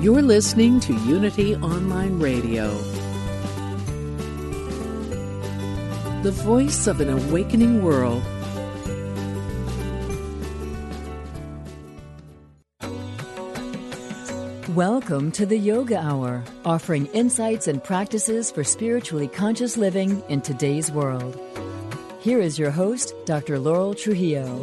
You're listening to Unity Online Radio, the voice of an awakening world. Welcome to the Yoga Hour, offering insights and practices for spiritually conscious living in today's world. Here is your host, Dr. Laurel Trujillo.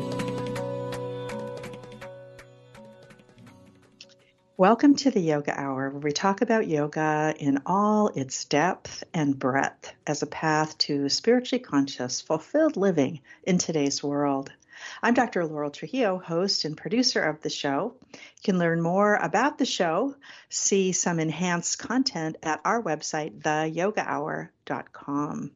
Welcome to the Yoga Hour, where we talk about yoga in all its depth and breadth as a path to spiritually conscious, fulfilled living in today's world. I'm Dr. Laurel Trujillo, host and producer of the show. You can learn more about the show, see some enhanced content at our website, theyogahour.com.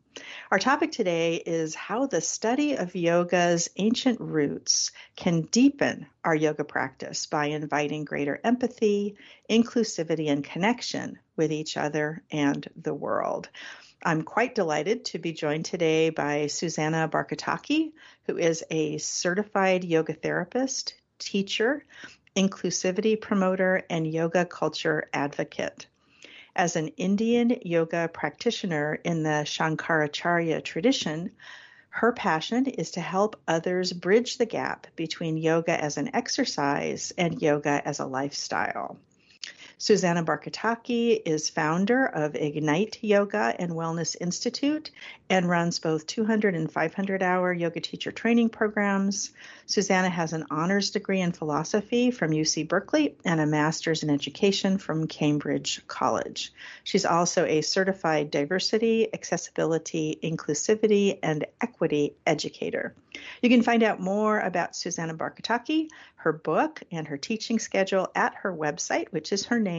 Our topic today is how the study of yoga's ancient roots can deepen our yoga practice by inviting greater empathy, inclusivity, and connection with each other and the world. I'm quite delighted to be joined today by Susanna Barkataki, who is a certified yoga therapist, teacher, inclusivity promoter, and yoga culture advocate. As an Indian yoga practitioner in the Shankaracharya tradition, her passion is to help others bridge the gap between yoga as an exercise and yoga as a lifestyle. Susanna Barkataki is founder of Ignite Yoga and Wellness Institute and runs both 200 and 500 hour yoga teacher training programs. Susanna has an honors degree in philosophy from UC Berkeley and a master's in education from Cambridge College. She's also a certified diversity, accessibility, inclusivity, and equity educator. You can find out more about Susanna Barkataki, her book, and her teaching schedule at her website, which is her name,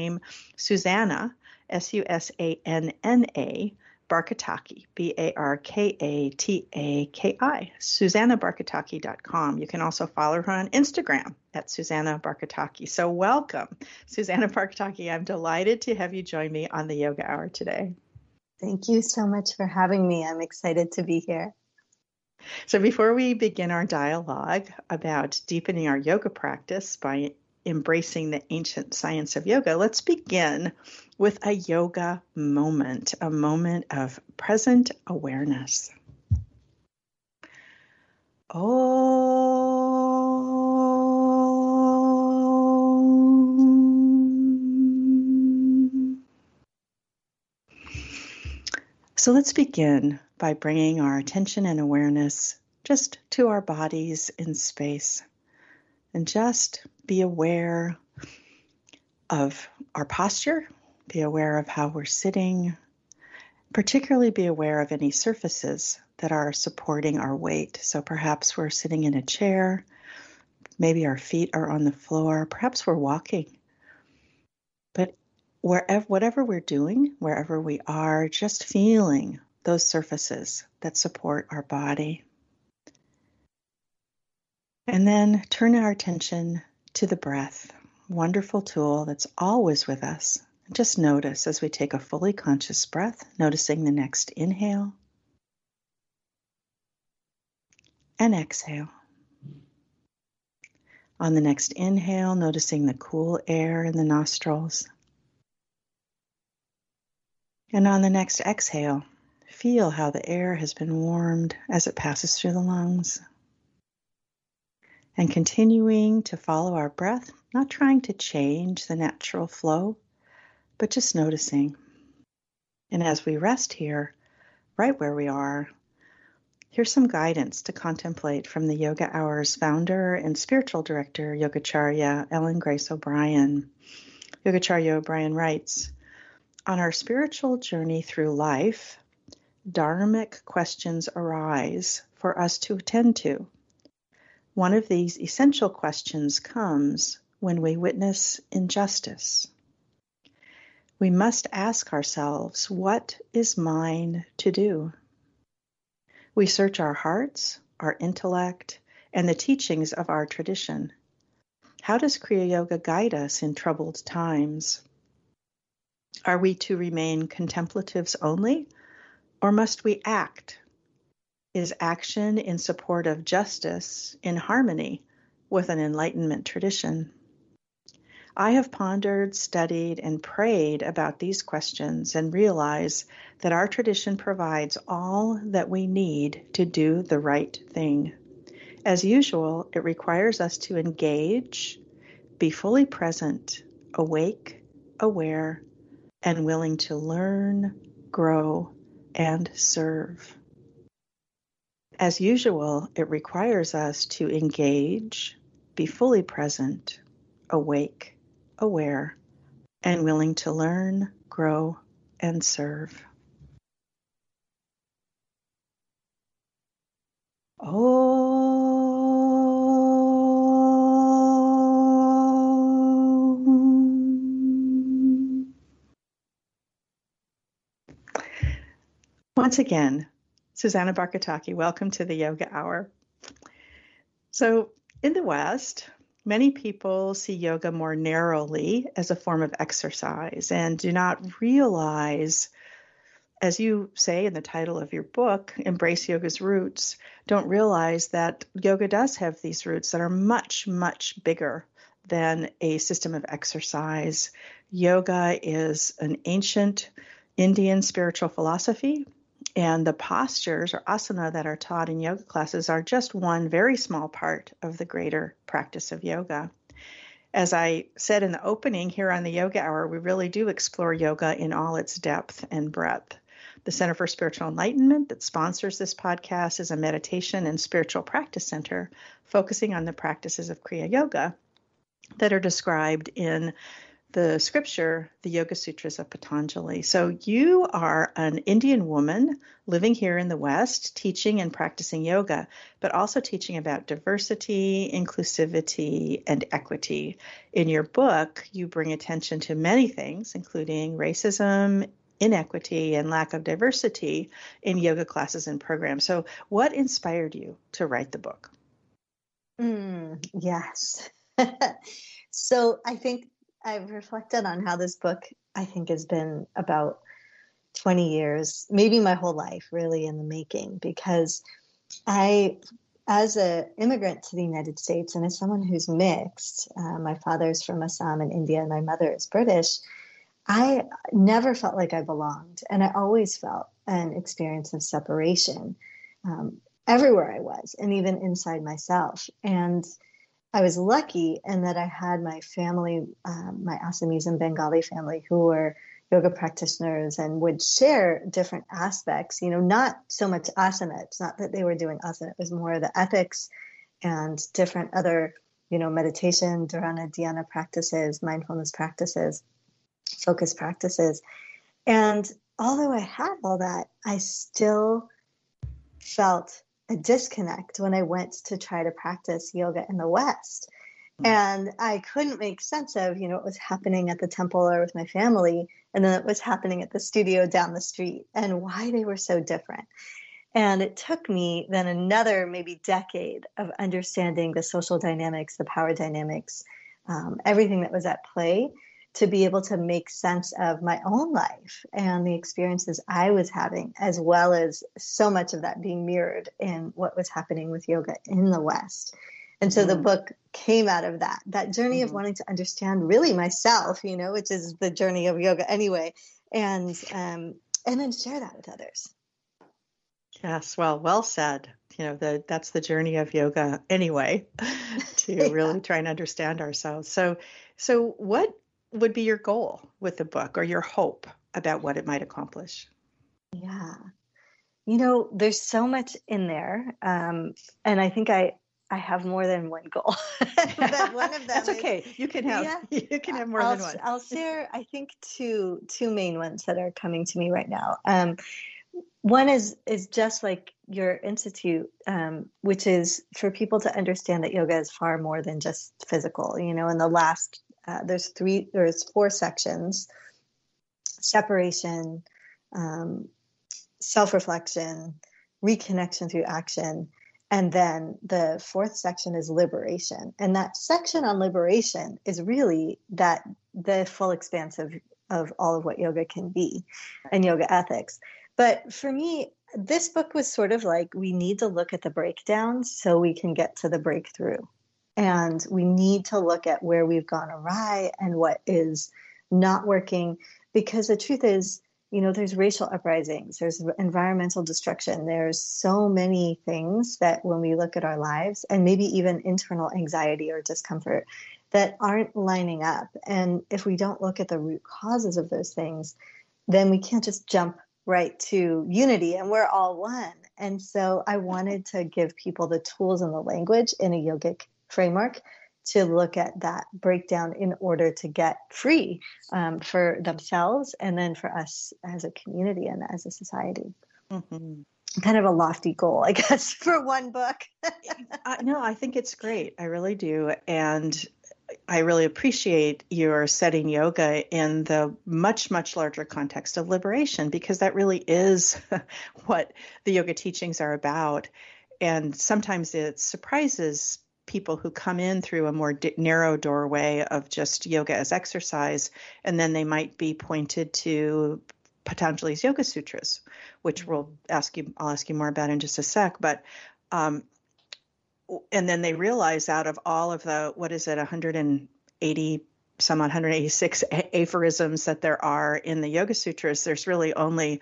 Susanna, S U S A N N A, Barkataki, B A R K A T A K I, SusannaBarkataki.com. You can also follow her on Instagram at Susanna Barkataki. So, welcome, Susanna Barkataki. I'm delighted to have you join me on the Yoga Hour today. Thank you so much for having me. I'm excited to be here. So, before we begin our dialogue about deepening our yoga practice by embracing the ancient science of yoga, let's begin with a yoga moment, a moment of present awareness. So let's begin by bringing our attention and awareness just to our bodies in space and just be aware of our posture, be aware of how we're sitting, particularly be aware of any surfaces that are supporting our weight. So perhaps we're sitting in a chair, maybe our feet are on the floor, perhaps we're walking. But wherever whatever we're doing, wherever we are, just feeling those surfaces that support our body. And then turn our attention to the breath, wonderful tool that's always with us. Just notice as we take a fully conscious breath, noticing the next inhale and exhale. On the next inhale, noticing the cool air in the nostrils. And on the next exhale, feel how the air has been warmed as it passes through the lungs. And continuing to follow our breath, not trying to change the natural flow, but just noticing. And as we rest here, right where we are, here's some guidance to contemplate from the Yoga Hour's founder and spiritual director, Yogacharya Ellen Grace O'Brien. Yogacharya O'Brien writes On our spiritual journey through life, dharmic questions arise for us to attend to. One of these essential questions comes when we witness injustice. We must ask ourselves, what is mine to do? We search our hearts, our intellect, and the teachings of our tradition. How does Kriya Yoga guide us in troubled times? Are we to remain contemplatives only, or must we act? Is action in support of justice in harmony with an Enlightenment tradition? I have pondered, studied, and prayed about these questions and realize that our tradition provides all that we need to do the right thing. As usual, it requires us to engage, be fully present, awake, aware, and willing to learn, grow, and serve. As usual, it requires us to engage, be fully present, awake, aware, and willing to learn, grow, and serve. Oh. Once again, Susanna Barkataki, welcome to the Yoga Hour. So, in the West, many people see yoga more narrowly as a form of exercise and do not realize, as you say in the title of your book, Embrace Yoga's Roots, don't realize that yoga does have these roots that are much, much bigger than a system of exercise. Yoga is an ancient Indian spiritual philosophy and the postures or asana that are taught in yoga classes are just one very small part of the greater practice of yoga. As I said in the opening here on the Yoga Hour, we really do explore yoga in all its depth and breadth. The Center for Spiritual Enlightenment that sponsors this podcast is a meditation and spiritual practice center focusing on the practices of Kriya Yoga that are described in the scripture, the Yoga Sutras of Patanjali. So you are an Indian woman living here in the West, teaching and practicing yoga, but also teaching about diversity, inclusivity, and equity. In your book, you bring attention to many things, including racism, inequity, and lack of diversity in yoga classes and programs. So, what inspired you to write the book? Mm, yes. so, I think I've reflected on how this book, I think, has been about 20 years, maybe my whole life, really in the making, because I, as an immigrant to the United States and as someone who's mixed, uh, my father's from Assam in India and my mother is British, I never felt like I belonged. And I always felt an experience of separation um, everywhere I was, and even inside myself. And I was lucky in that I had my family, um, my Assamese and Bengali family, who were yoga practitioners and would share different aspects. You know, not so much asana. It's not that they were doing asana. It was more the ethics and different other, you know, meditation, dharana, dhyana practices, mindfulness practices, focus practices. And although I had all that, I still felt a disconnect when I went to try to practice yoga in the West. Hmm. And I couldn't make sense of, you know, what was happening at the temple or with my family, and then it was happening at the studio down the street, and why they were so different. And it took me then another maybe decade of understanding the social dynamics, the power dynamics, um, everything that was at play to be able to make sense of my own life and the experiences I was having, as well as so much of that being mirrored in what was happening with yoga in the West. And so mm-hmm. the book came out of that, that journey mm-hmm. of wanting to understand really myself, you know, which is the journey of yoga anyway, and um, and then share that with others. Yes, well, well said. You know, the, that's the journey of yoga anyway, to yeah. really try and understand ourselves. So, so what would be your goal with the book or your hope about what it might accomplish? Yeah. You know, there's so much in there. Um, and I think I, I have more than one goal. but one of them That's okay. Is, you can have yeah, you can have more I'll, than one. I'll share I think two two main ones that are coming to me right now. Um, one is is just like your institute, um, which is for people to understand that yoga is far more than just physical. You know, in the last uh, there's three there's four sections: separation, um, self reflection, reconnection through action, and then the fourth section is liberation. And that section on liberation is really that the full expanse of, of all of what yoga can be and yoga ethics. But for me, this book was sort of like we need to look at the breakdowns so we can get to the breakthrough. And we need to look at where we've gone awry and what is not working. Because the truth is, you know there's racial uprisings there's environmental destruction there's so many things that when we look at our lives and maybe even internal anxiety or discomfort that aren't lining up and if we don't look at the root causes of those things then we can't just jump right to unity and we're all one and so i wanted to give people the tools and the language in a yogic framework to look at that breakdown in order to get free um, for themselves and then for us as a community and as a society. Mm-hmm. Kind of a lofty goal, I guess, for one book. uh, no, I think it's great. I really do. And I really appreciate your setting yoga in the much, much larger context of liberation because that really is what the yoga teachings are about. And sometimes it surprises people who come in through a more di- narrow doorway of just yoga as exercise, and then they might be pointed to Patanjali's Yoga Sutras, which we'll ask you. I'll ask you more about in just a sec. But um, and then they realize out of all of the what is it, 180 some 186 aphorisms that there are in the Yoga Sutras, there's really only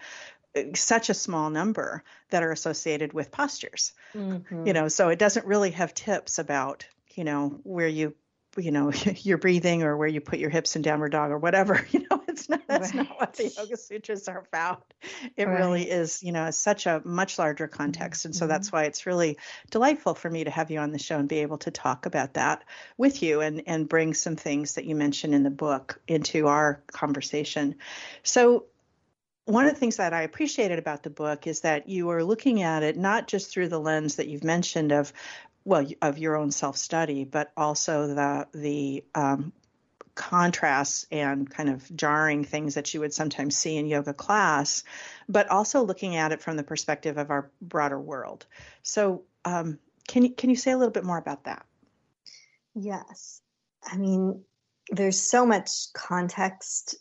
such a small number that are associated with postures mm-hmm. you know so it doesn't really have tips about you know where you you know your breathing or where you put your hips in downward dog or whatever you know it's not that's right. not what the yoga sutras are about it right. really is you know such a much larger context and so mm-hmm. that's why it's really delightful for me to have you on the show and be able to talk about that with you and and bring some things that you mentioned in the book into our conversation so one of the things that I appreciated about the book is that you are looking at it not just through the lens that you've mentioned of, well, of your own self study, but also the the um, contrasts and kind of jarring things that you would sometimes see in yoga class, but also looking at it from the perspective of our broader world. So, um, can you can you say a little bit more about that? Yes, I mean, there's so much context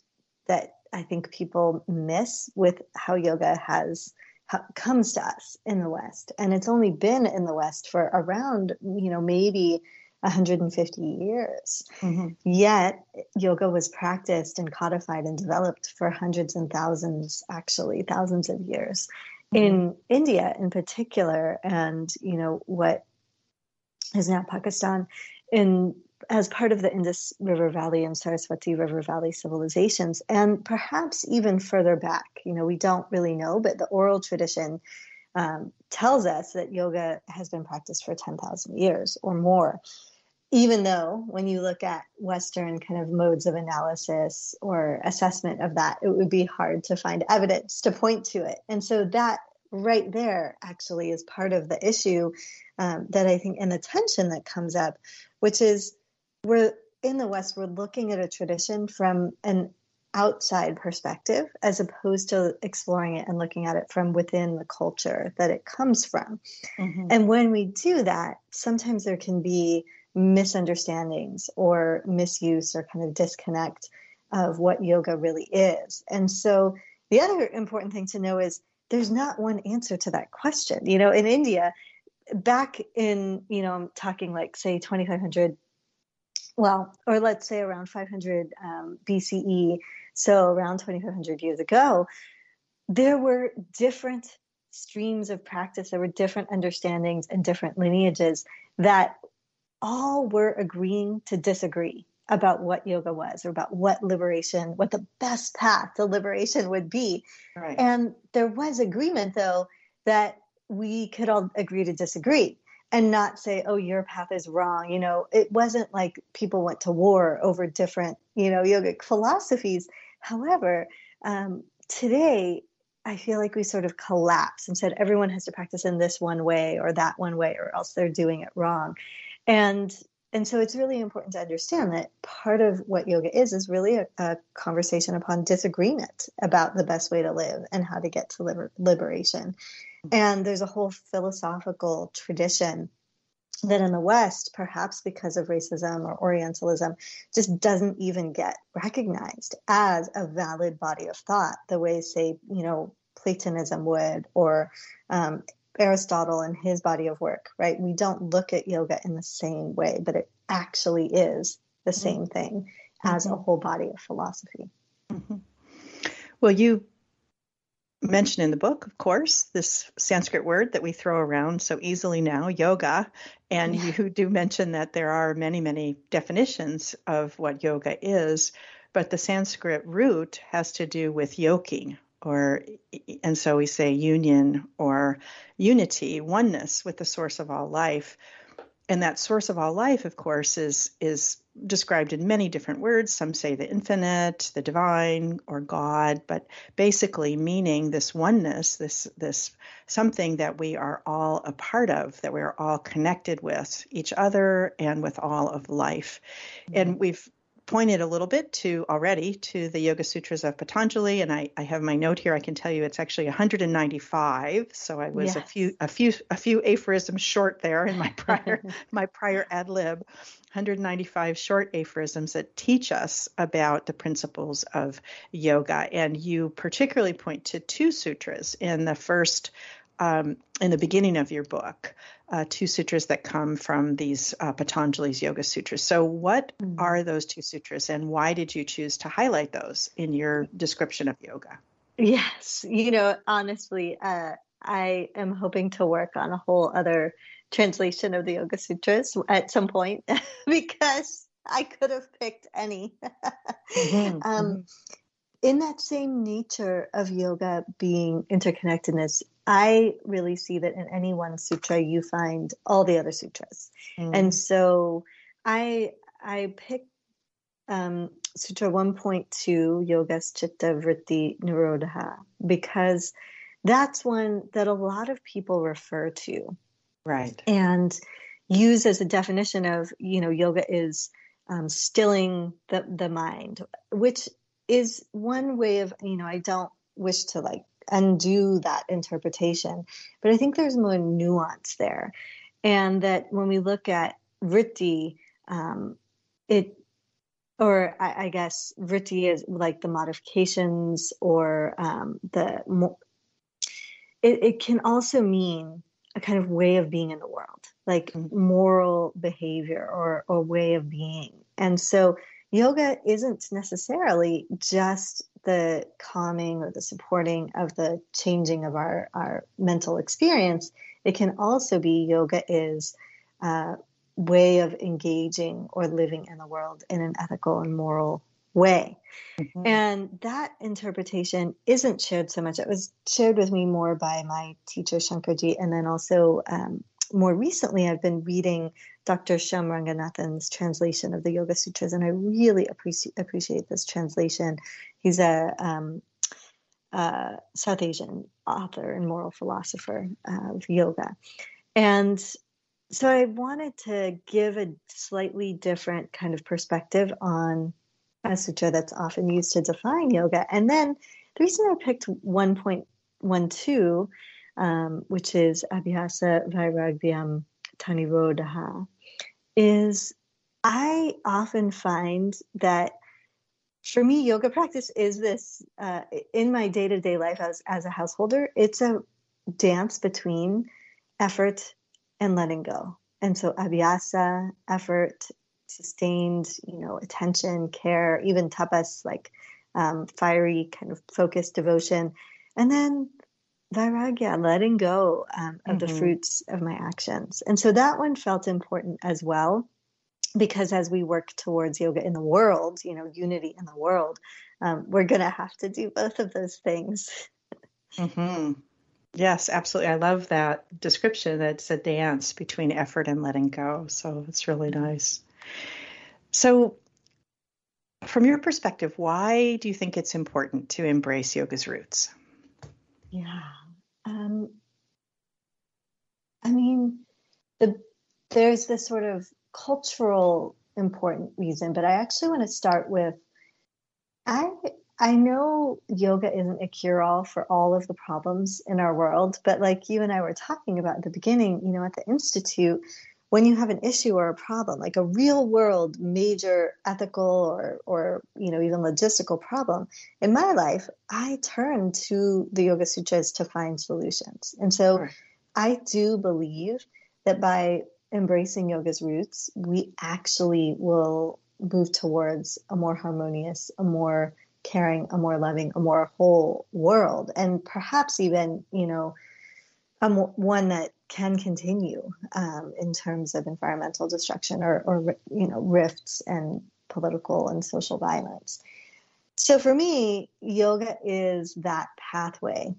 that I think people miss with how yoga has how, comes to us in the West, and it's only been in the West for around you know maybe 150 years. Mm-hmm. Yet yoga was practiced and codified and developed for hundreds and thousands, actually thousands of years. Mm-hmm. In India, in particular, and you know what is now Pakistan, in as part of the Indus River Valley and Saraswati River Valley civilizations, and perhaps even further back. You know, we don't really know, but the oral tradition um, tells us that yoga has been practiced for 10,000 years or more. Even though, when you look at Western kind of modes of analysis or assessment of that, it would be hard to find evidence to point to it. And so that right there actually is part of the issue um, that I think and the tension that comes up, which is we're in the West, we're looking at a tradition from an outside perspective as opposed to exploring it and looking at it from within the culture that it comes from. Mm-hmm. And when we do that, sometimes there can be misunderstandings or misuse or kind of disconnect of what yoga really is. And so the other important thing to know is there's not one answer to that question. You know, in India, back in, you know, I'm talking like say 2500 well, or let's say around 500 um, BCE, so around 2500 years ago, there were different streams of practice, there were different understandings and different lineages that all were agreeing to disagree about what yoga was or about what liberation, what the best path to liberation would be. Right. And there was agreement, though, that we could all agree to disagree and not say, oh, your path is wrong. You know, it wasn't like people went to war over different, you know, yogic philosophies. However, um, today, I feel like we sort of collapsed and said everyone has to practice in this one way or that one way or else they're doing it wrong. And and so it's really important to understand that part of what yoga is is really a, a conversation upon disagreement about the best way to live and how to get to liber- liberation. And there's a whole philosophical tradition that in the West, perhaps because of racism or Orientalism, just doesn't even get recognized as a valid body of thought the way, say, you know, Platonism would or um, Aristotle and his body of work, right? We don't look at yoga in the same way, but it actually is the mm-hmm. same thing as a mm-hmm. whole body of philosophy. Mm-hmm. Well, you mention in the book, of course, this Sanskrit word that we throw around so easily now, yoga. And yeah. you do mention that there are many, many definitions of what yoga is, but the Sanskrit root has to do with yoking, or and so we say union or unity, oneness with the source of all life and that source of all life of course is is described in many different words some say the infinite the divine or god but basically meaning this oneness this this something that we are all a part of that we are all connected with each other and with all of life mm-hmm. and we've pointed a little bit to already to the Yoga Sutras of Patanjali, and I, I have my note here. I can tell you it's actually 195. So I was yes. a few a few a few aphorisms short there in my prior my prior ad lib. 195 short aphorisms that teach us about the principles of yoga, and you particularly point to two sutras in the first um, in the beginning of your book, uh, two sutras that come from these uh, Patanjali's Yoga Sutras. So, what mm-hmm. are those two sutras, and why did you choose to highlight those in your description of yoga? Yes, you know, honestly, uh, I am hoping to work on a whole other translation of the Yoga Sutras at some point because I could have picked any. mm-hmm. um, mm-hmm in that same nature of yoga being interconnectedness, I really see that in any one sutra you find all the other sutras. Mm. And so I I picked um, Sutra 1.2, Yogas Chitta Vritti Nirodha, because that's one that a lot of people refer to. Right. And use as a definition of, you know, yoga is um, stilling the, the mind, which is one way of you know i don't wish to like undo that interpretation. But i think there's more nuance there. And that when we look at vritti um, it or I, I, guess vritti is like the modifications or um, the it, it can also mean a kind of way of being in the world like mm-hmm. moral behavior or or way of being. And so yoga isn't necessarily just the calming or the supporting of the changing of our, our mental experience. It can also be yoga is a way of engaging or living in the world in an ethical and moral way. Mm-hmm. And that interpretation isn't shared so much. It was shared with me more by my teacher, Shankarji, and then also um, more recently, I've been reading Dr. Shyam Ranganathan's translation of the Yoga Sutras, and I really appreciate appreciate this translation. He's a um, uh, South Asian author and moral philosopher of yoga, and so I wanted to give a slightly different kind of perspective on a sutra that's often used to define yoga. And then the reason I picked 1.12 um, which is Abhyasa Vairagyam Tanirodha, is I often find that for me, yoga practice is this uh, in my day to day life as, as a householder, it's a dance between effort and letting go. And so, abhyasa, effort, sustained, you know, attention, care, even tapas, like um, fiery kind of focused devotion. And then vairagya, letting go um, of mm-hmm. the fruits of my actions. And so that one felt important as well, because as we work towards yoga in the world, you know, unity in the world, um, we're going to have to do both of those things. Mm-hmm. Yes, absolutely. I love that description. It's a dance between effort and letting go. So it's really nice. So, from your perspective, why do you think it's important to embrace yoga's roots? Yeah. Um, I mean, the there's this sort of cultural important reason, but I actually want to start with I I know yoga isn't a cure all for all of the problems in our world, but like you and I were talking about at the beginning, you know, at the Institute, when you have an issue or a problem, like a real world major ethical or, or you know, even logistical problem, in my life, I turn to the Yoga Sutras to find solutions. And so right. I do believe that by embracing yoga's roots, we actually will move towards a more harmonious, a more caring, a more loving, a more whole world, and perhaps even, you know, um, one that can continue um, in terms of environmental destruction or, or, you know, rifts and political and social violence. So for me, yoga is that pathway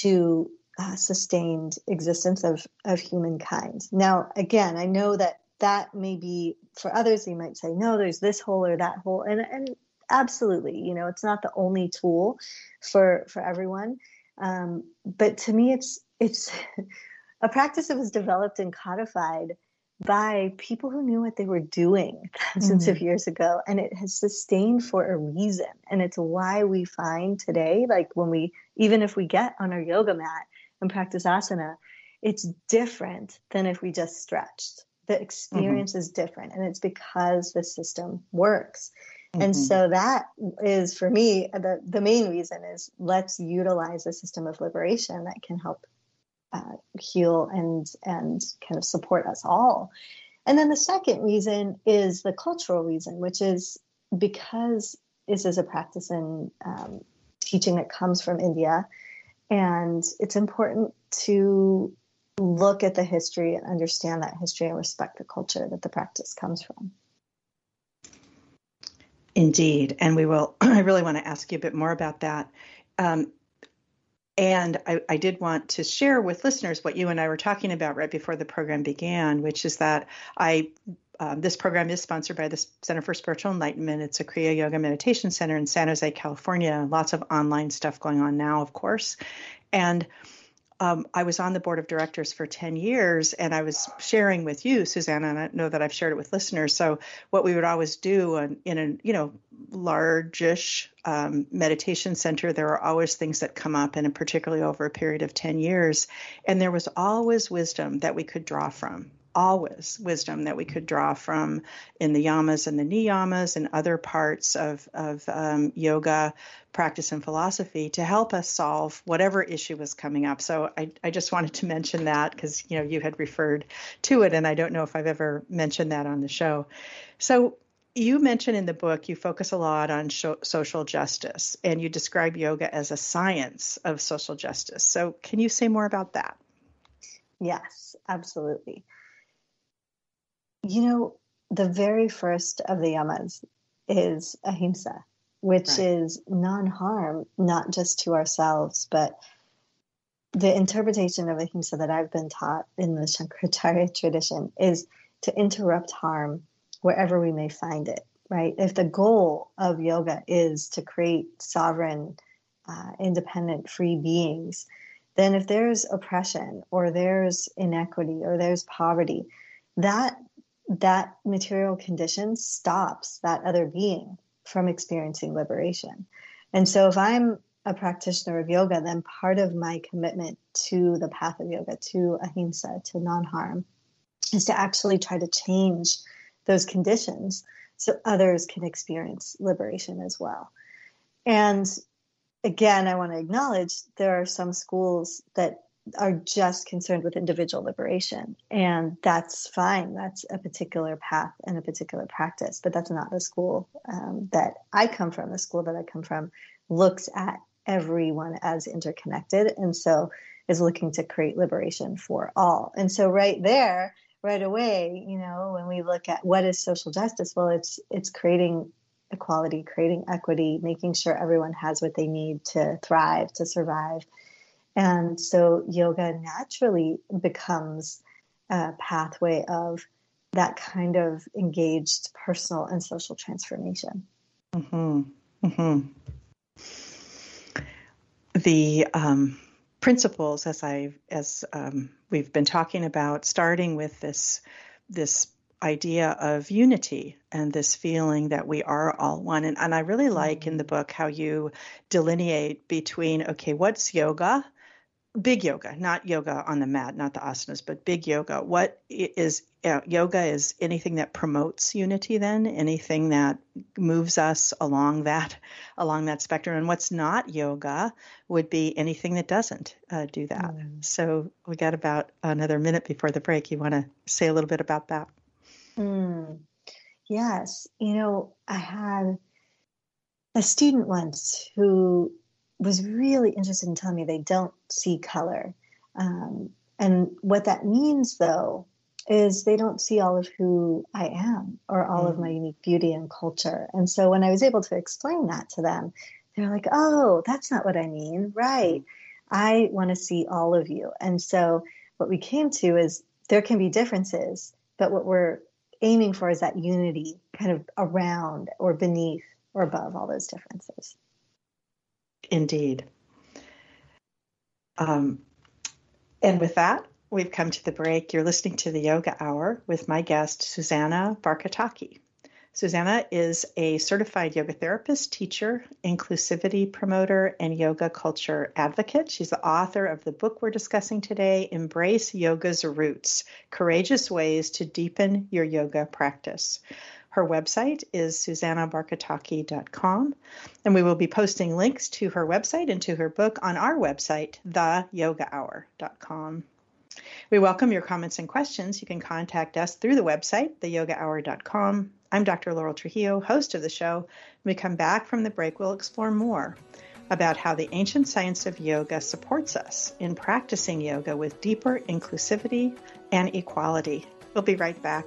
to uh, sustained existence of, of humankind. Now, again, I know that that may be for others, they might say, no, there's this hole or that hole. And, and absolutely, you know, it's not the only tool for, for everyone. Um, but to me, it's, it's a practice that was developed and codified by people who knew what they were doing thousands mm-hmm. of years ago and it has sustained for a reason and it's why we find today like when we even if we get on our yoga mat and practice asana, it's different than if we just stretched. The mm-hmm. experience mm-hmm. is different, and it's because the system works. Mm-hmm. And so that is for me the the main reason is let's utilize a system of liberation that can help uh, heal and and kind of support us all. And then the second reason is the cultural reason, which is because this is a practice and um, teaching that comes from India and it's important to look at the history and understand that history and respect the culture that the practice comes from. Indeed. And we will, I really want to ask you a bit more about that. Um, and I, I, did want to share with listeners what you and I were talking about right before the program began, which is that I um, this program is sponsored by the Center for Spiritual Enlightenment. It's a Kriya Yoga Meditation Center in San Jose, California. Lots of online stuff going on now, of course. And um, I was on the board of directors for 10 years, and I was sharing with you, Susanna, and I know that I've shared it with listeners. So, what we would always do in, in a you know largish um, meditation center, there are always things that come up, and particularly over a period of 10 years, and there was always wisdom that we could draw from always wisdom that we could draw from in the yamas and the niyamas and other parts of, of um, yoga practice and philosophy to help us solve whatever issue was coming up. So I, I just wanted to mention that because you know you had referred to it, and I don't know if I've ever mentioned that on the show. So you mention in the book you focus a lot on social justice, and you describe yoga as a science of social justice. So can you say more about that? Yes, absolutely. You know, the very first of the yamas is ahimsa, which right. is non harm, not just to ourselves, but the interpretation of ahimsa that I've been taught in the Shankaracharya tradition is to interrupt harm wherever we may find it, right? If the goal of yoga is to create sovereign, uh, independent, free beings, then if there's oppression or there's inequity or there's poverty, that that material condition stops that other being from experiencing liberation. And so if I'm a practitioner of yoga, then part of my commitment to the path of yoga, to ahimsa, to non harm, is to actually try to change those conditions so others can experience liberation as well. And again, I want to acknowledge there are some schools that are just concerned with individual liberation. And that's fine. That's a particular path and a particular practice, but that's not the school um, that I come from. The school that I come from looks at everyone as interconnected and so is looking to create liberation for all. And so, right there, right away, you know, when we look at what is social justice, well, it's it's creating equality, creating equity, making sure everyone has what they need to thrive, to survive and so yoga naturally becomes a pathway of that kind of engaged personal and social transformation. Mm-hmm. Mm-hmm. the um, principles as I as um, we've been talking about, starting with this this idea of unity and this feeling that we are all one. And, and I really like in the book how you delineate between okay, what's yoga big yoga, not yoga on the mat, not the asanas, but big yoga. What is uh, yoga is anything that promotes unity then, anything that moves us along that along that spectrum. And what's not yoga would be anything that doesn't uh, do that. Mm. So we got about another minute before the break. You want to say a little bit about that? Mm. Yes, you know, I had a student once who was really interested in telling me they don't see color. Um, and what that means, though, is they don't see all of who I am or all mm. of my unique beauty and culture. And so when I was able to explain that to them, they're like, oh, that's not what I mean. Right. I want to see all of you. And so what we came to is there can be differences, but what we're aiming for is that unity kind of around or beneath or above all those differences. Indeed. Um, and with that, we've come to the break. You're listening to the Yoga Hour with my guest, Susanna Barkataki. Susanna is a certified yoga therapist, teacher, inclusivity promoter, and yoga culture advocate. She's the author of the book we're discussing today, Embrace Yoga's Roots Courageous Ways to Deepen Your Yoga Practice. Her website is susannabarkataki.com, and we will be posting links to her website and to her book on our website, theyogahour.com. We welcome your comments and questions. You can contact us through the website, theyogahour.com. I'm Dr. Laurel Trujillo, host of the show. When we come back from the break, we'll explore more about how the ancient science of yoga supports us in practicing yoga with deeper inclusivity and equality. We'll be right back.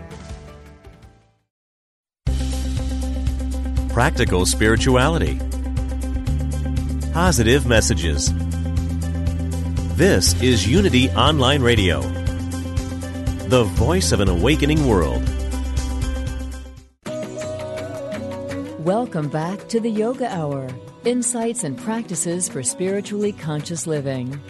Practical spirituality, positive messages. This is Unity Online Radio, the voice of an awakening world. Welcome back to the Yoga Hour insights and practices for spiritually conscious living.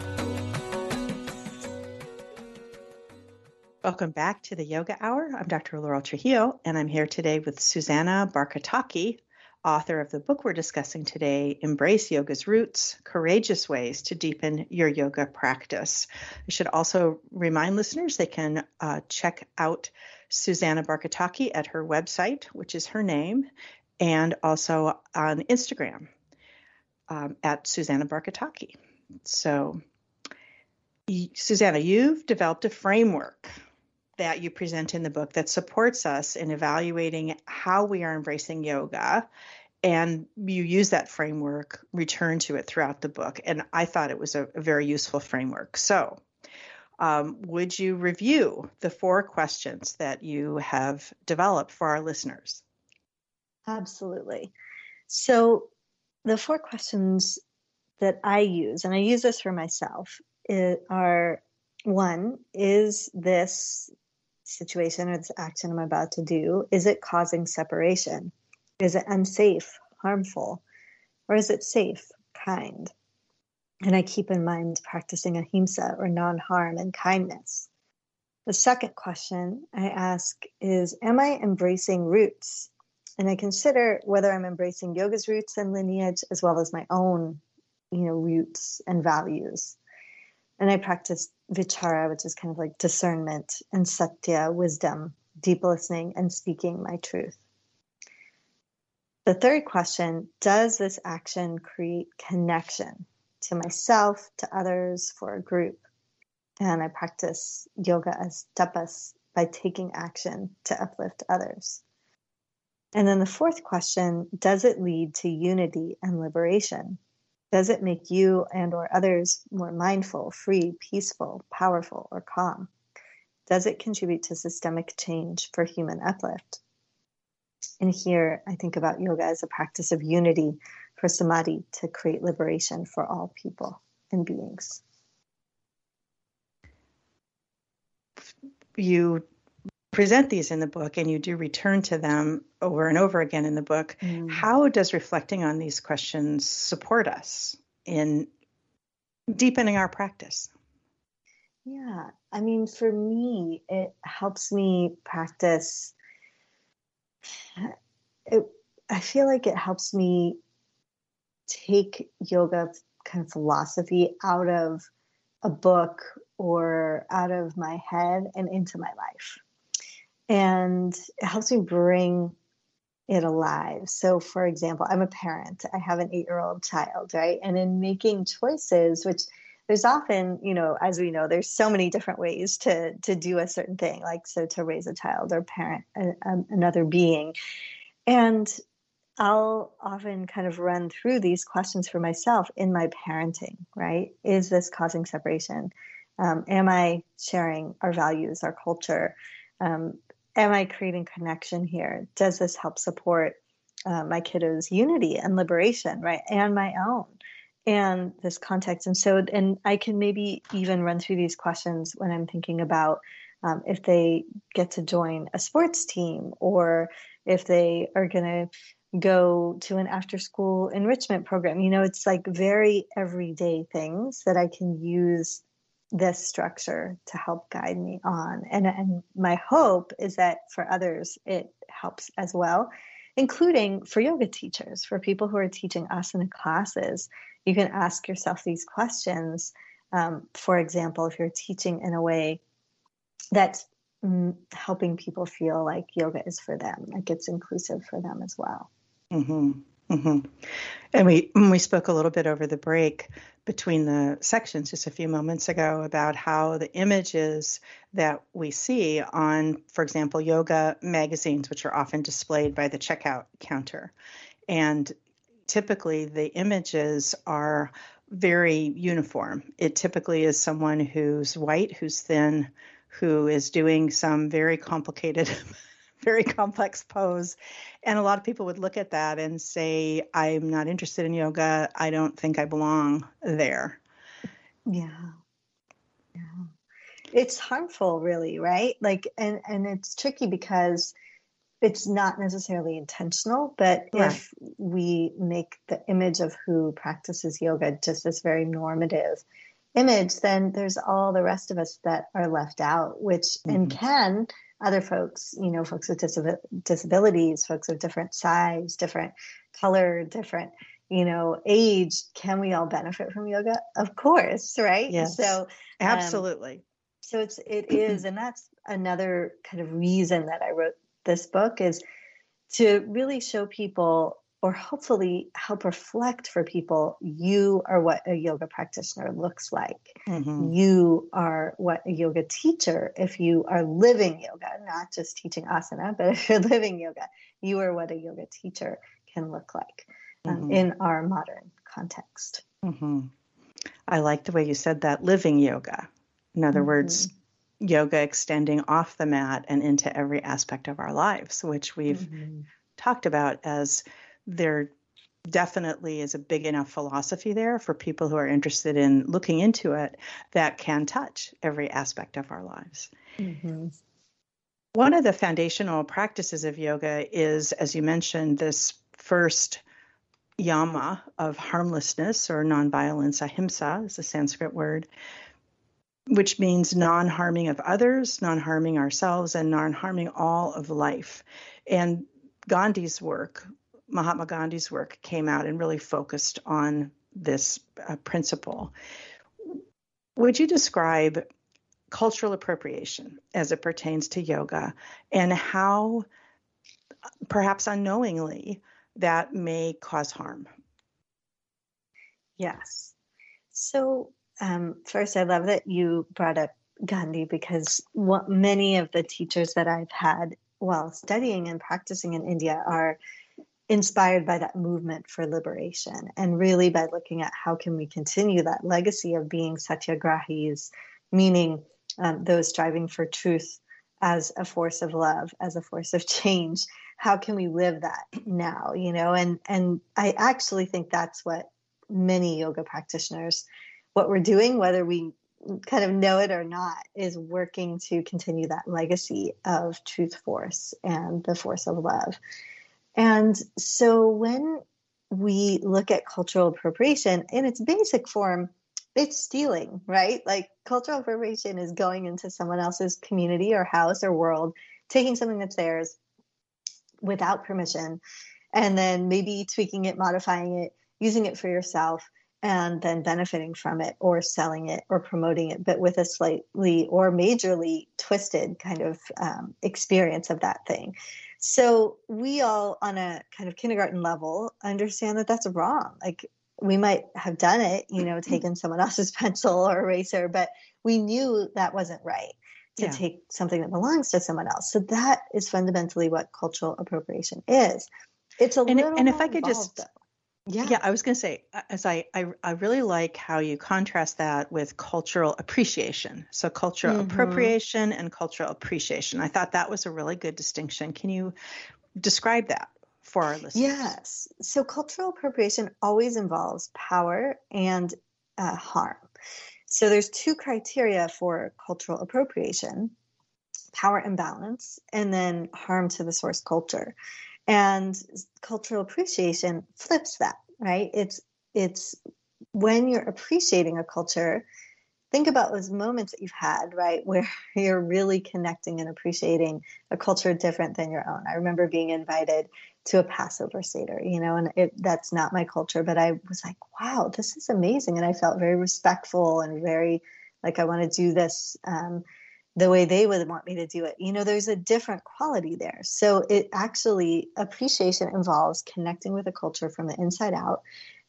Welcome back to the Yoga Hour. I'm Dr. Laurel Trujillo, and I'm here today with Susanna Barkataki, author of the book we're discussing today, Embrace Yoga's Roots Courageous Ways to Deepen Your Yoga Practice. I should also remind listeners they can uh, check out Susanna Barkataki at her website, which is her name, and also on Instagram um, at Susanna Barkataki. So, Susanna, you've developed a framework that you present in the book that supports us in evaluating how we are embracing yoga. And you use that framework, return to it throughout the book. And I thought it was a, a very useful framework. So, um, would you review the four questions that you have developed for our listeners? Absolutely. So, the four questions that I use, and I use this for myself, are one, is this situation or this action I'm about to do, is it causing separation? Is it unsafe, harmful? Or is it safe, kind? And I keep in mind practicing ahimsa or non harm and kindness. The second question I ask is Am I embracing roots? And I consider whether I'm embracing yoga's roots and lineage as well as my own, you know, roots and values. And I practice vichara, which is kind of like discernment, and satya, wisdom, deep listening, and speaking my truth. The third question Does this action create connection to myself, to others, for a group? And I practice yoga as tapas by taking action to uplift others. And then the fourth question Does it lead to unity and liberation? Does it make you and or others more mindful, free, peaceful, powerful, or calm? Does it contribute to systemic change for human uplift? And here I think about yoga as a practice of unity for samadhi to create liberation for all people and beings. You present these in the book and you do return to them over and over again in the book. Mm. How does reflecting on these questions support us in deepening our practice? Yeah, I mean, for me, it helps me practice. It, I feel like it helps me take yoga kind of philosophy out of a book or out of my head and into my life. And it helps me bring it alive. So, for example, I'm a parent, I have an eight year old child, right? And in making choices, which there's often, you know, as we know, there's so many different ways to to do a certain thing, like so to raise a child or parent a, a, another being, and I'll often kind of run through these questions for myself in my parenting. Right? Is this causing separation? Um, am I sharing our values, our culture? Um, am I creating connection here? Does this help support uh, my kiddos' unity and liberation, right? And my own and this context. And so, and I can maybe even run through these questions when I'm thinking about um, if they get to join a sports team or if they are going to go to an after school enrichment program. You know, it's like very everyday things that I can use this structure to help guide me on. And, and my hope is that for others, it helps as well, including for yoga teachers, for people who are teaching asana classes you can ask yourself these questions. Um, for example, if you're teaching in a way that's mm, helping people feel like yoga is for them, like it's inclusive for them as well. Mm-hmm. Mm-hmm. And we we spoke a little bit over the break between the sections just a few moments ago about how the images that we see on, for example, yoga magazines, which are often displayed by the checkout counter, and typically the images are very uniform. It typically is someone who's white, who's thin, who is doing some very complicated, very complex pose. And a lot of people would look at that and say, I'm not interested in yoga. I don't think I belong there. Yeah. Yeah. It's harmful really, right? Like and and it's tricky because it's not necessarily intentional, but right. if we make the image of who practices yoga just this very normative image, then there's all the rest of us that are left out, which mm-hmm. and can other folks, you know, folks with disabilities, folks of different size, different color, different, you know, age, can we all benefit from yoga? Of course, right? Yes. So um, absolutely. Um, so it's it is, and that's another kind of reason that I wrote this book is to really show people or hopefully help reflect for people you are what a yoga practitioner looks like. Mm-hmm. You are what a yoga teacher, if you are living yoga, not just teaching asana, but if you're living yoga, you are what a yoga teacher can look like um, mm-hmm. in our modern context. Mm-hmm. I like the way you said that living yoga. In other words, mm-hmm yoga extending off the mat and into every aspect of our lives, which we've mm-hmm. talked about as there definitely is a big enough philosophy there for people who are interested in looking into it that can touch every aspect of our lives. Mm-hmm. One of the foundational practices of yoga is, as you mentioned, this first yama of harmlessness or nonviolence, ahimsa is a Sanskrit word, which means non harming of others, non harming ourselves, and non harming all of life. And Gandhi's work, Mahatma Gandhi's work, came out and really focused on this uh, principle. Would you describe cultural appropriation as it pertains to yoga and how, perhaps unknowingly, that may cause harm. Yes. So, um, first, I love that you brought up Gandhi because what many of the teachers that I've had while studying and practicing in India are inspired by that movement for liberation and really by looking at how can we continue that legacy of being satyagrahis meaning um, those striving for truth as a force of love as a force of change. How can we live that now you know? And and i actually think that's what many yoga practitioners what we're doing whether we kind of know it or not is working to continue that legacy of truth force and the force of love and so when we look at cultural appropriation in its basic form it's stealing, right? Like cultural appropriation is going into someone else's community or house or world, taking something that's theirs without permission, and then maybe tweaking it, modifying it, using it for yourself, and then benefiting from it or selling it or promoting it, but with a slightly or majorly twisted kind of um, experience of that thing. So we all, on a kind of kindergarten level, understand that that's wrong. Like we might have done it, you know, mm-hmm. taken someone else's pencil or eraser, but we knew that wasn't right to yeah. take something that belongs to someone else. So that is fundamentally what cultural appropriation is. It's a and, little and if I could just though. Yeah. yeah, I was going to say, as I, I, I really like how you contrast that with cultural appreciation. So cultural mm-hmm. appropriation and cultural appreciation. I thought that was a really good distinction. Can you describe that? for our listeners? Yes. So cultural appropriation always involves power and uh, harm. So there's two criteria for cultural appropriation power imbalance and then harm to the source culture. And cultural appreciation flips that, right? It's it's when you're appreciating a culture, think about those moments that you've had, right, where you're really connecting and appreciating a culture different than your own. I remember being invited to a Passover Seder, you know, and it, that's not my culture, but I was like, wow, this is amazing. And I felt very respectful and very like I want to do this um, the way they would want me to do it. You know, there's a different quality there. So it actually, appreciation involves connecting with a culture from the inside out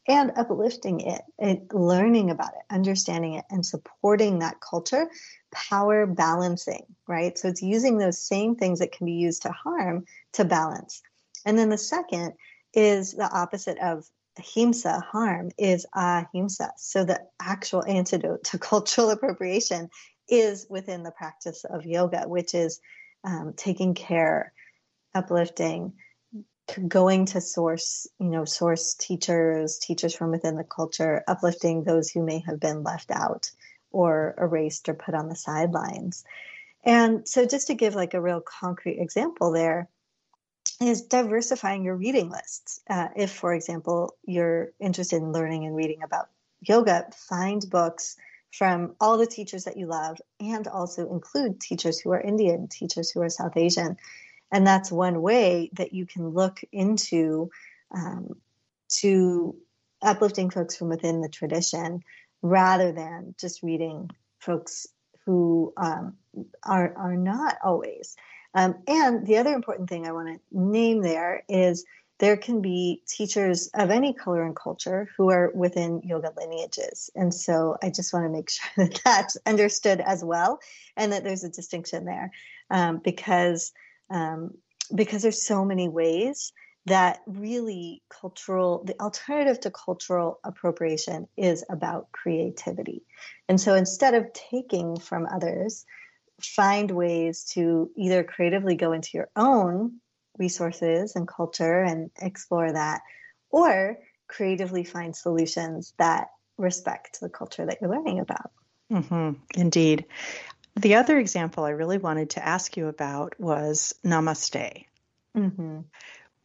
and uplifting it and learning about it, understanding it, and supporting that culture, power balancing, right? So it's using those same things that can be used to harm to balance. And then the second is the opposite of himsa, harm, is ahimsa. So the actual antidote to cultural appropriation is within the practice of yoga, which is um, taking care, uplifting, going to source, you know, source teachers, teachers from within the culture, uplifting those who may have been left out or erased or put on the sidelines. And so, just to give like a real concrete example there, is diversifying your reading lists. Uh, if, for example, you're interested in learning and reading about yoga, find books from all the teachers that you love and also include teachers who are Indian, teachers who are South Asian, and that's one way that you can look into um, to uplifting folks from within the tradition rather than just reading folks who um, are are not always. Um, and the other important thing I want to name there is there can be teachers of any color and culture who are within yoga lineages. And so I just want to make sure that that's understood as well and that there's a distinction there um, because um, because there's so many ways that really cultural the alternative to cultural appropriation is about creativity and so instead of taking from others find ways to either creatively go into your own resources and culture and explore that or creatively find solutions that respect the culture that you're learning about mm-hmm. indeed the other example I really wanted to ask you about was namaste. Mm-hmm.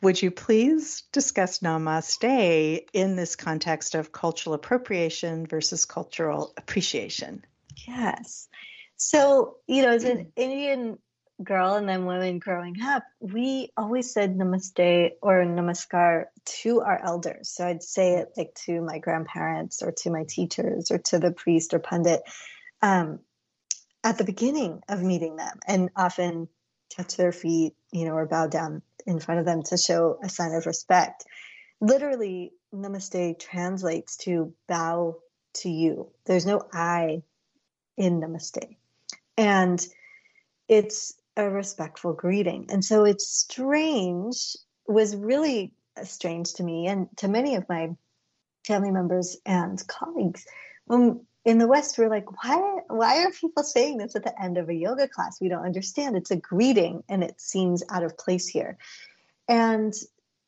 Would you please discuss namaste in this context of cultural appropriation versus cultural appreciation? Yes. So, you know, as an Indian girl and then women growing up, we always said namaste or namaskar to our elders. So I'd say it like to my grandparents or to my teachers or to the priest or pundit. Um, at the beginning of meeting them and often touch their feet, you know, or bow down in front of them to show a sign of respect. Literally, namaste translates to bow to you. There's no I in namaste. And it's a respectful greeting. And so it's strange, was really strange to me and to many of my family members and colleagues. When in the West, we're like, why, why are people saying this at the end of a yoga class? We don't understand. It's a greeting and it seems out of place here. And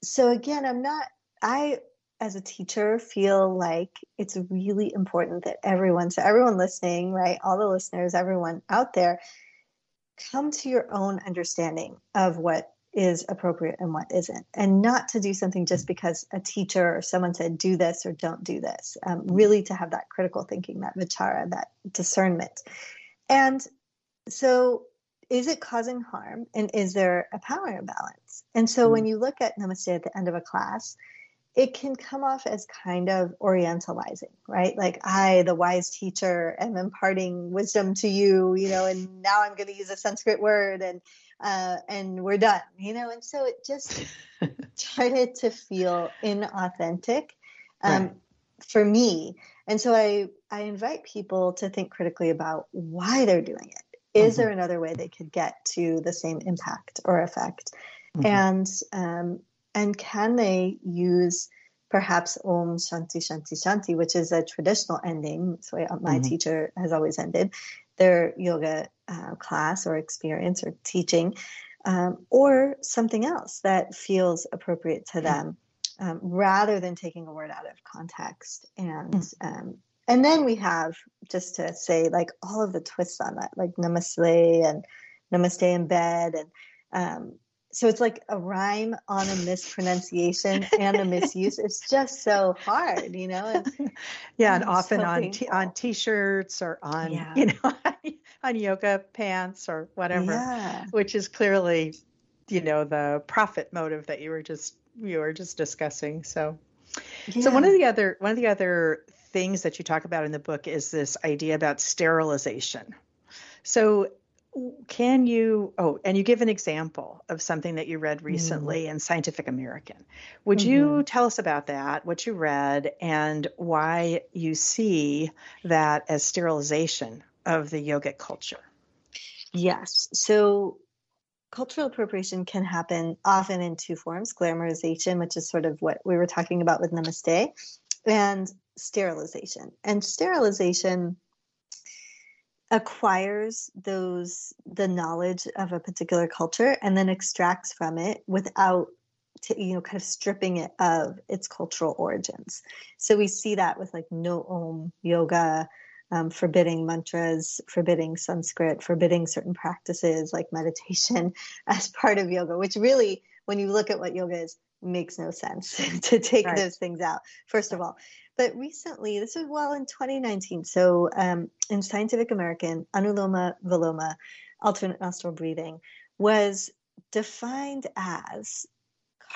so again, I'm not, I as a teacher feel like it's really important that everyone so everyone listening right all the listeners everyone out there come to your own understanding of what is appropriate and what isn't and not to do something just because a teacher or someone said do this or don't do this. Um, really to have that critical thinking that vichara that discernment. And so is it causing harm and is there a power imbalance? And so mm. when you look at namaste at the end of a class it can come off as kind of orientalizing, right? Like I, the wise teacher, am imparting wisdom to you, you know, and now I'm going to use a Sanskrit word and uh, and we're done, you know. And so it just started to feel inauthentic um, right. for me. And so I I invite people to think critically about why they're doing it. Is mm-hmm. there another way they could get to the same impact or effect? Mm-hmm. And um, and can they use perhaps Om Shanti Shanti Shanti, which is a traditional ending? So my mm-hmm. teacher has always ended their yoga uh, class or experience or teaching, um, or something else that feels appropriate to them, um, rather than taking a word out of context. And mm-hmm. um, and then we have just to say like all of the twists on that, like Namaste and Namaste in bed and um, so it's like a rhyme on a mispronunciation and a misuse. It's just so hard, you know. And, yeah, and, often so on t- on t-shirts or on yeah. you know on yoga pants or whatever, yeah. which is clearly you know the profit motive that you were just you were just discussing. So, yeah. so one of the other one of the other things that you talk about in the book is this idea about sterilization. So can you oh and you give an example of something that you read recently mm. in scientific american would mm-hmm. you tell us about that what you read and why you see that as sterilization of the yogic culture yes so cultural appropriation can happen often in two forms glamorization which is sort of what we were talking about with namaste and sterilization and sterilization acquires those the knowledge of a particular culture and then extracts from it without to, you know kind of stripping it of its cultural origins so we see that with like no om yoga um, forbidding mantras forbidding sanskrit forbidding certain practices like meditation as part of yoga which really when you look at what yoga is makes no sense to take right. those things out first of all but recently, this was well in 2019. So um, in Scientific American, Anuloma Viloma, alternate nostril breathing, was defined as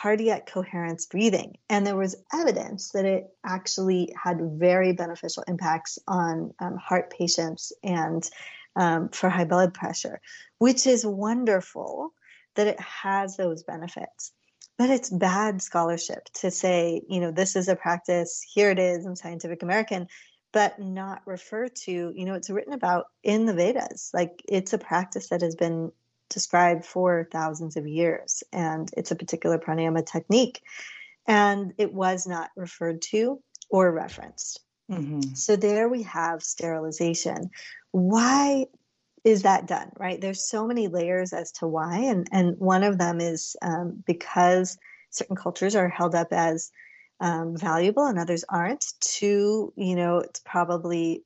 cardiac coherence breathing. And there was evidence that it actually had very beneficial impacts on um, heart patients and um, for high blood pressure, which is wonderful that it has those benefits but it's bad scholarship to say, you know, this is a practice, here it is in Scientific American, but not refer to, you know, it's written about in the Vedas. Like it's a practice that has been described for thousands of years, and it's a particular pranayama technique. And it was not referred to or referenced. Mm-hmm. So there we have sterilization. Why is that done right there's so many layers as to why and and one of them is um, because certain cultures are held up as um, valuable and others aren't two you know it's probably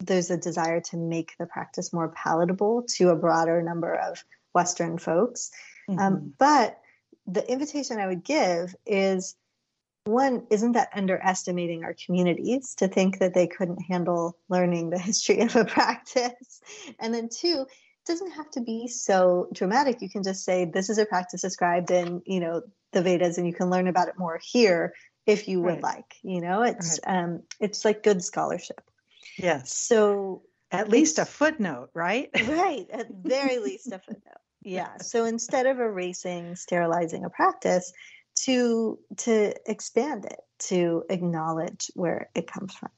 there's a desire to make the practice more palatable to a broader number of western folks um, mm-hmm. um, but the invitation i would give is one isn't that underestimating our communities to think that they couldn't handle learning the history of a practice? And then two it doesn't have to be so dramatic. You can just say this is a practice described in you know the vedas and you can learn about it more here if you would right. like. You know it's right. um it's like good scholarship. Yes. So at least a footnote right? Right at very least a footnote. Yeah. So instead of erasing, sterilizing a practice, to to expand it, to acknowledge where it comes from.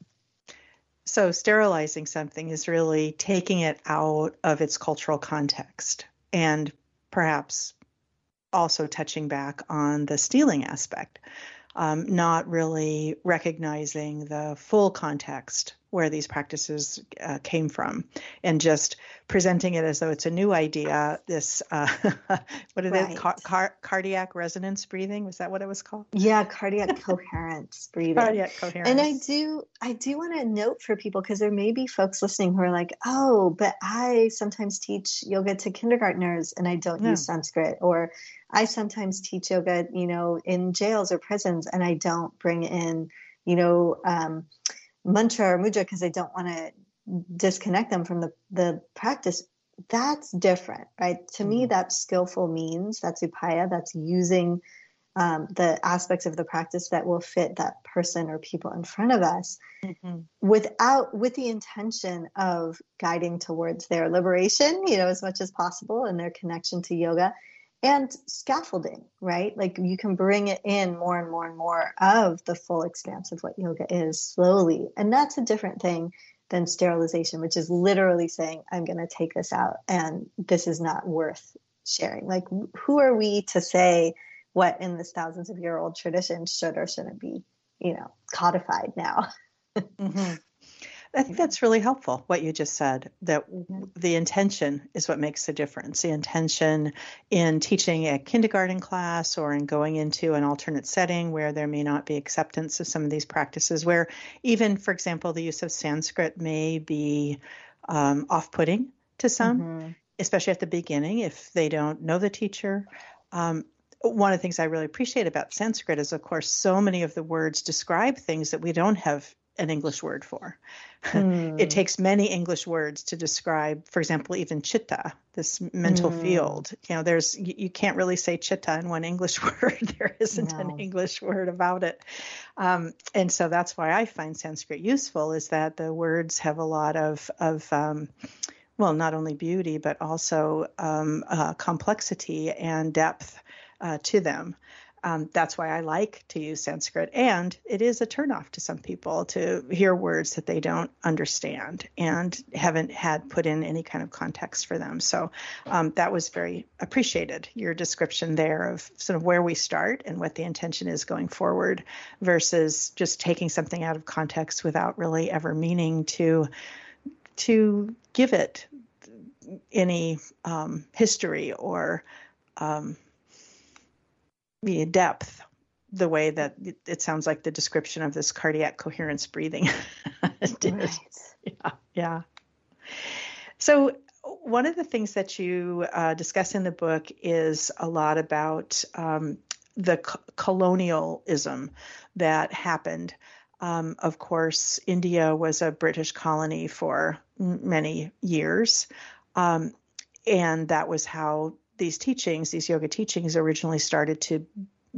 So sterilizing something is really taking it out of its cultural context and perhaps also touching back on the stealing aspect, um, not really recognizing the full context where these practices uh, came from. And just presenting it as though it's a new idea this uh, what is right. it car- car- cardiac resonance breathing? Was that what it was called? Yeah cardiac coherence breathing. Cardiac coherence and i do i do want to note for people because there may be folks listening who are like oh but i sometimes teach yoga to kindergartners and i don't use sanskrit or i sometimes teach yoga you know in jails or prisons and i don't bring in you know um, mantra or mudra because I don't want to disconnect them from the, the practice, that's different, right? To mm-hmm. me, that's skillful means, that's upaya, that's using um, the aspects of the practice that will fit that person or people in front of us mm-hmm. without with the intention of guiding towards their liberation you know as much as possible and their connection to yoga and scaffolding, right? Like you can bring it in more and more and more of the full expanse of what yoga is slowly. And that's a different thing than sterilization, which is literally saying, I'm going to take this out and this is not worth sharing. Like, who are we to say what in this thousands of year old tradition should or shouldn't be, you know, codified now? mm-hmm. I think that's really helpful what you just said that the intention is what makes the difference. The intention in teaching a kindergarten class or in going into an alternate setting where there may not be acceptance of some of these practices, where even, for example, the use of Sanskrit may be um, off putting to some, mm-hmm. especially at the beginning if they don't know the teacher. Um, one of the things I really appreciate about Sanskrit is, of course, so many of the words describe things that we don't have an English word for. Mm. it hmm. takes many English words to describe, for example, even chitta, this mental mm. field. You know, there's you, you, can't really say chitta in one English word. there isn't no. an English word about it, um, and so that's why I find Sanskrit useful. Is that the words have a lot of of um, well, not only beauty but also um, uh, complexity and depth uh, to them. Um, that's why I like to use Sanskrit. And it is a turnoff to some people to hear words that they don't understand and haven't had put in any kind of context for them. So um, that was very appreciated, your description there of sort of where we start and what the intention is going forward versus just taking something out of context without really ever meaning to to give it any um, history or um, depth the way that it sounds like the description of this cardiac coherence breathing did. Right. Yeah, yeah. So one of the things that you uh, discuss in the book is a lot about um, the co- colonialism that happened. Um, of course, India was a British colony for many years, um, and that was how these teachings, these yoga teachings, originally started to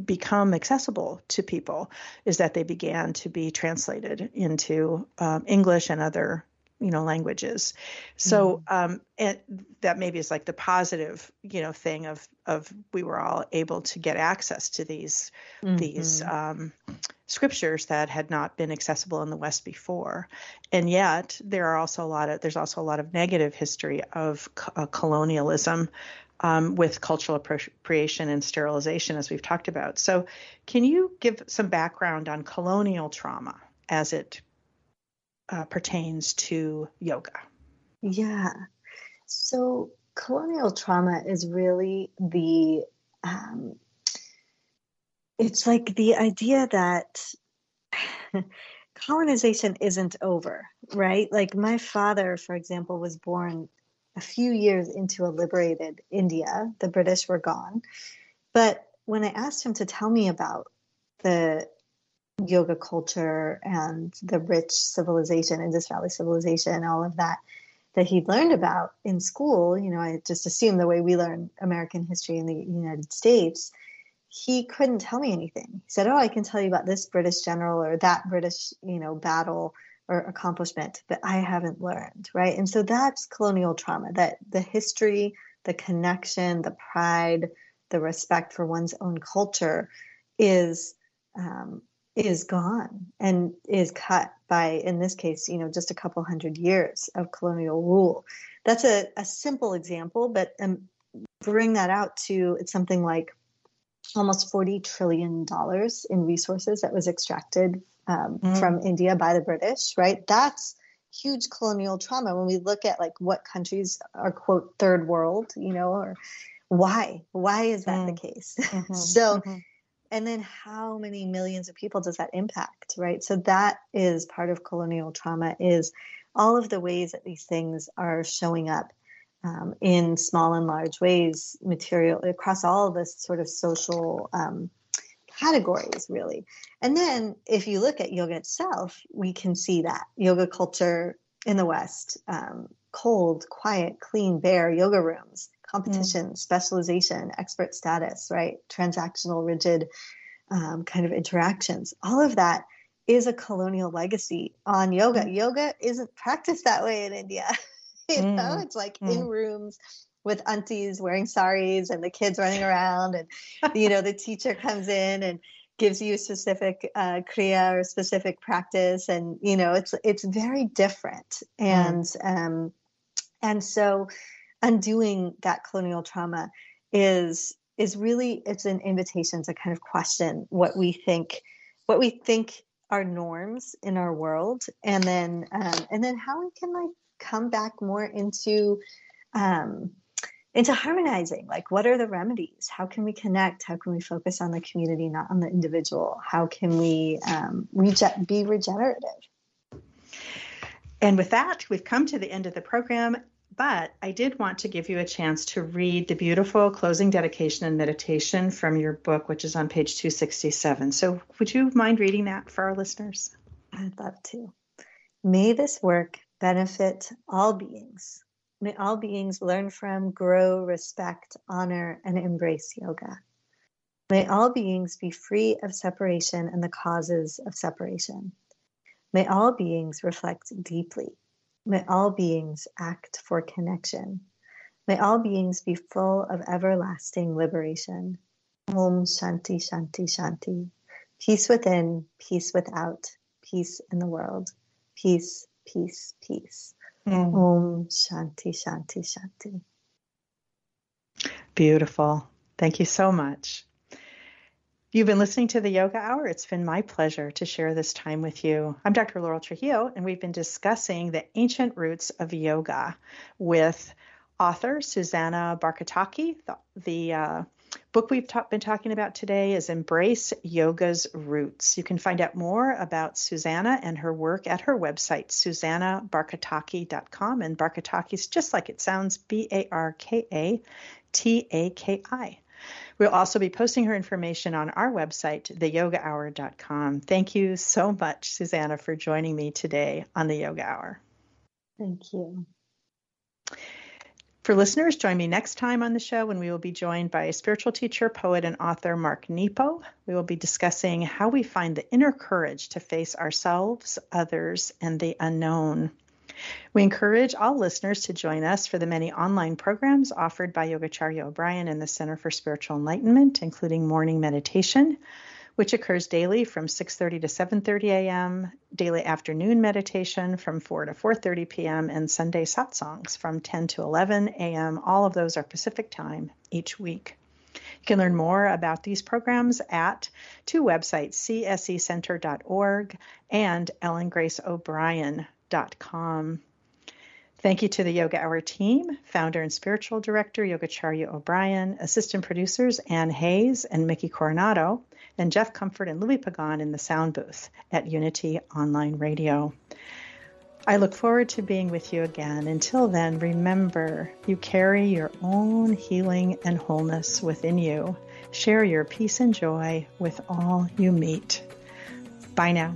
become accessible to people is that they began to be translated into um, English and other you know languages so mm-hmm. um and that maybe is like the positive you know thing of of we were all able to get access to these mm-hmm. these um scriptures that had not been accessible in the west before and yet there are also a lot of there's also a lot of negative history of uh, colonialism um, with cultural appropriation and sterilization, as we've talked about. So, can you give some background on colonial trauma as it uh, pertains to yoga? Yeah. So, colonial trauma is really the um, it's like the idea that colonization isn't over, right? Like my father, for example, was born a few years into a liberated India. The British were gone. But when I asked him to tell me about the yoga culture and the rich civilization, Indus Valley civilization, all of that that he'd learned about in school, you know, I just assumed the way we learn American history in the United States, he couldn't tell me anything. He said, Oh, I can tell you about this British general or that British, you know, battle or accomplishment that I haven't learned, right? And so that's colonial trauma, that the history the connection, the pride, the respect for one's own culture is um, is gone and is cut by, in this case, you know, just a couple hundred years of colonial rule. That's a, a simple example, but um, bring that out to it's something like almost $40 trillion in resources that was extracted um, mm. from India by the British, right? That's huge colonial trauma when we look at like what countries are quote third world, you know, or why? Why is that mm. the case? Mm-hmm. so mm-hmm and then how many millions of people does that impact right so that is part of colonial trauma is all of the ways that these things are showing up um, in small and large ways material across all of this sort of social um, categories really and then if you look at yoga itself we can see that yoga culture in the west um, cold quiet clean bare yoga rooms competition, mm. specialization, expert status, right? Transactional, rigid um, kind of interactions. All of that is a colonial legacy on yoga. Mm. Yoga isn't practiced that way in India. you mm. know, it's like in mm. rooms with aunties wearing saris and the kids running around, and you know, the teacher comes in and gives you a specific uh, kriya or specific practice, and you know, it's it's very different, mm. and um, and so undoing that colonial trauma is is really it's an invitation to kind of question what we think what we think are norms in our world and then um, and then how we can like come back more into um, into harmonizing like what are the remedies how can we connect how can we focus on the community not on the individual how can we um, rege- be regenerative and with that we've come to the end of the program but I did want to give you a chance to read the beautiful closing dedication and meditation from your book, which is on page 267. So, would you mind reading that for our listeners? I'd love to. May this work benefit all beings. May all beings learn from, grow, respect, honor, and embrace yoga. May all beings be free of separation and the causes of separation. May all beings reflect deeply May all beings act for connection. May all beings be full of everlasting liberation. Om Shanti Shanti Shanti. Peace within, peace without, peace in the world. Peace, peace, peace. Mm. Om Shanti Shanti Shanti. Beautiful. Thank you so much. You've been listening to the Yoga Hour. It's been my pleasure to share this time with you. I'm Dr. Laurel Trujillo, and we've been discussing the ancient roots of yoga with author Susanna Barkataki. The, the uh, book we've ta- been talking about today is Embrace Yoga's Roots. You can find out more about Susanna and her work at her website, susannabarkataki.com. And Barkataki is just like it sounds B A R K A T A K I. We'll also be posting her information on our website, theyogahour.com. Thank you so much, Susanna, for joining me today on the Yoga Hour. Thank you. For listeners, join me next time on the show when we will be joined by spiritual teacher, poet, and author Mark Nepo. We will be discussing how we find the inner courage to face ourselves, others, and the unknown. We encourage all listeners to join us for the many online programs offered by Yogacharya O'Brien and the Center for Spiritual Enlightenment, including morning meditation, which occurs daily from 6:30 to 7:30 a.m., daily afternoon meditation from 4 to 4:30 p.m., and Sunday satsangs from 10 to 11 a.m. All of those are Pacific time each week. You can learn more about these programs at two websites, csecenter.org and ellengraceo'brien.com Thank you to the Yoga Hour team, founder and spiritual director Yogacharya O'Brien, assistant producers Ann Hayes and Mickey Coronado, and Jeff Comfort and Louis Pagan in the sound booth at Unity Online Radio. I look forward to being with you again. Until then, remember you carry your own healing and wholeness within you. Share your peace and joy with all you meet. Bye now.